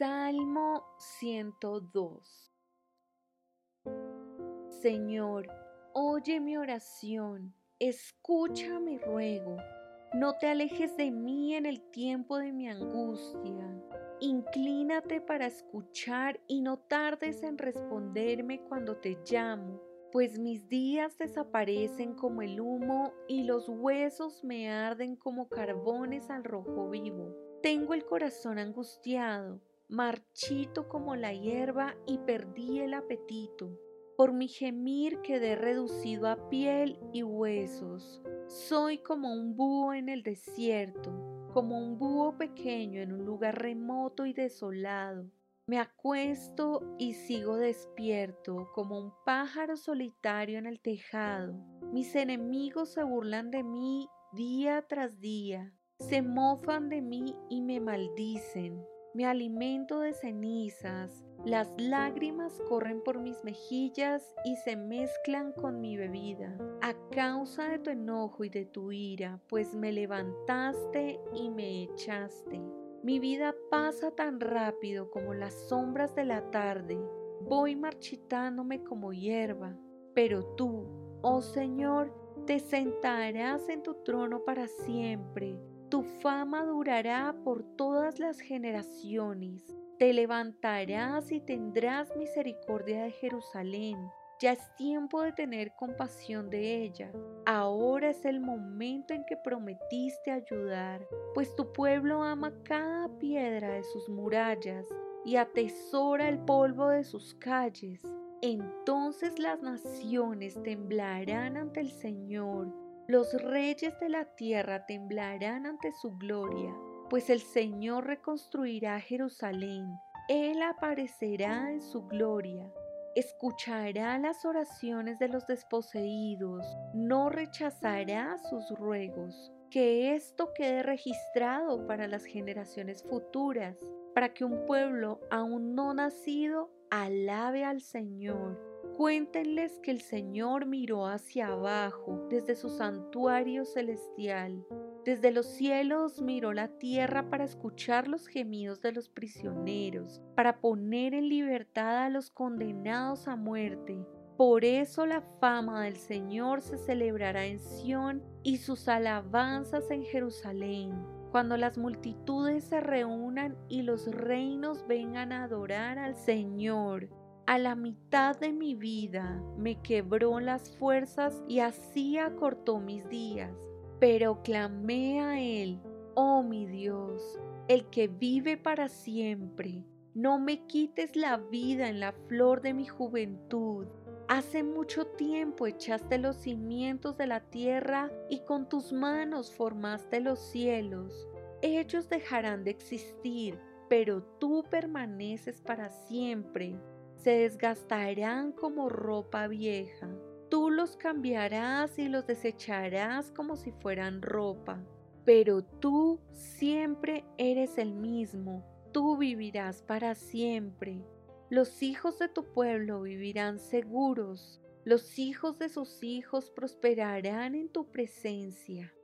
Salmo 102 Señor, oye mi oración, escucha mi ruego, no te alejes de mí en el tiempo de mi angustia. Inclínate para escuchar y no tardes en responderme cuando te llamo, pues mis días desaparecen como el humo y los huesos me arden como carbones al rojo vivo. Tengo el corazón angustiado marchito como la hierba y perdí el apetito. Por mi gemir quedé reducido a piel y huesos. Soy como un búho en el desierto, como un búho pequeño en un lugar remoto y desolado. Me acuesto y sigo despierto como un pájaro solitario en el tejado. Mis enemigos se burlan de mí día tras día, se mofan de mí y me maldicen me alimento de cenizas, las lágrimas corren por mis mejillas y se mezclan con mi bebida, a causa de tu enojo y de tu ira, pues me levantaste y me echaste. Mi vida pasa tan rápido como las sombras de la tarde, voy marchitándome como hierba, pero tú, oh Señor, te sentarás en tu trono para siempre tu fama durará por todas las generaciones. Te levantarás y tendrás misericordia de Jerusalén. Ya es tiempo de tener compasión de ella. Ahora es el momento en que prometiste ayudar, pues tu pueblo ama cada piedra de sus murallas y atesora el polvo de sus calles. Entonces las naciones temblarán ante el Señor los reyes de la tierra temblarán ante su gloria, pues el Señor reconstruirá Jerusalén. Él aparecerá en su gloria. Escuchará las oraciones de los desposeídos, no rechazará sus ruegos. Que esto quede registrado para las generaciones futuras, para que un pueblo aún no nacido alabe al Señor Cuéntenles que el Señor miró hacia abajo desde su santuario celestial. Desde los cielos miró la tierra para escuchar los gemidos de los prisioneros, para poner en libertad a los condenados a muerte. Por eso la fama del Señor se celebrará en Sión y sus alabanzas en Jerusalén. Cuando las multitudes se reúnan y los reinos vengan a adorar al Señor, a la mitad de mi vida me quebró las fuerzas y así acortó mis días. Pero clamé a Él, oh mi Dios, el que vive para siempre. No me quites la vida en la flor de mi juventud. Hace mucho tiempo echaste los cimientos de la tierra y con tus manos formaste los cielos. Ellos dejarán de existir, pero tú permaneces para siempre se desgastarán como ropa vieja. Tú los cambiarás y los desecharás como si fueran ropa. Pero tú siempre eres el mismo, tú vivirás para siempre. Los hijos de tu pueblo vivirán seguros, los hijos de sus hijos prosperarán en tu presencia.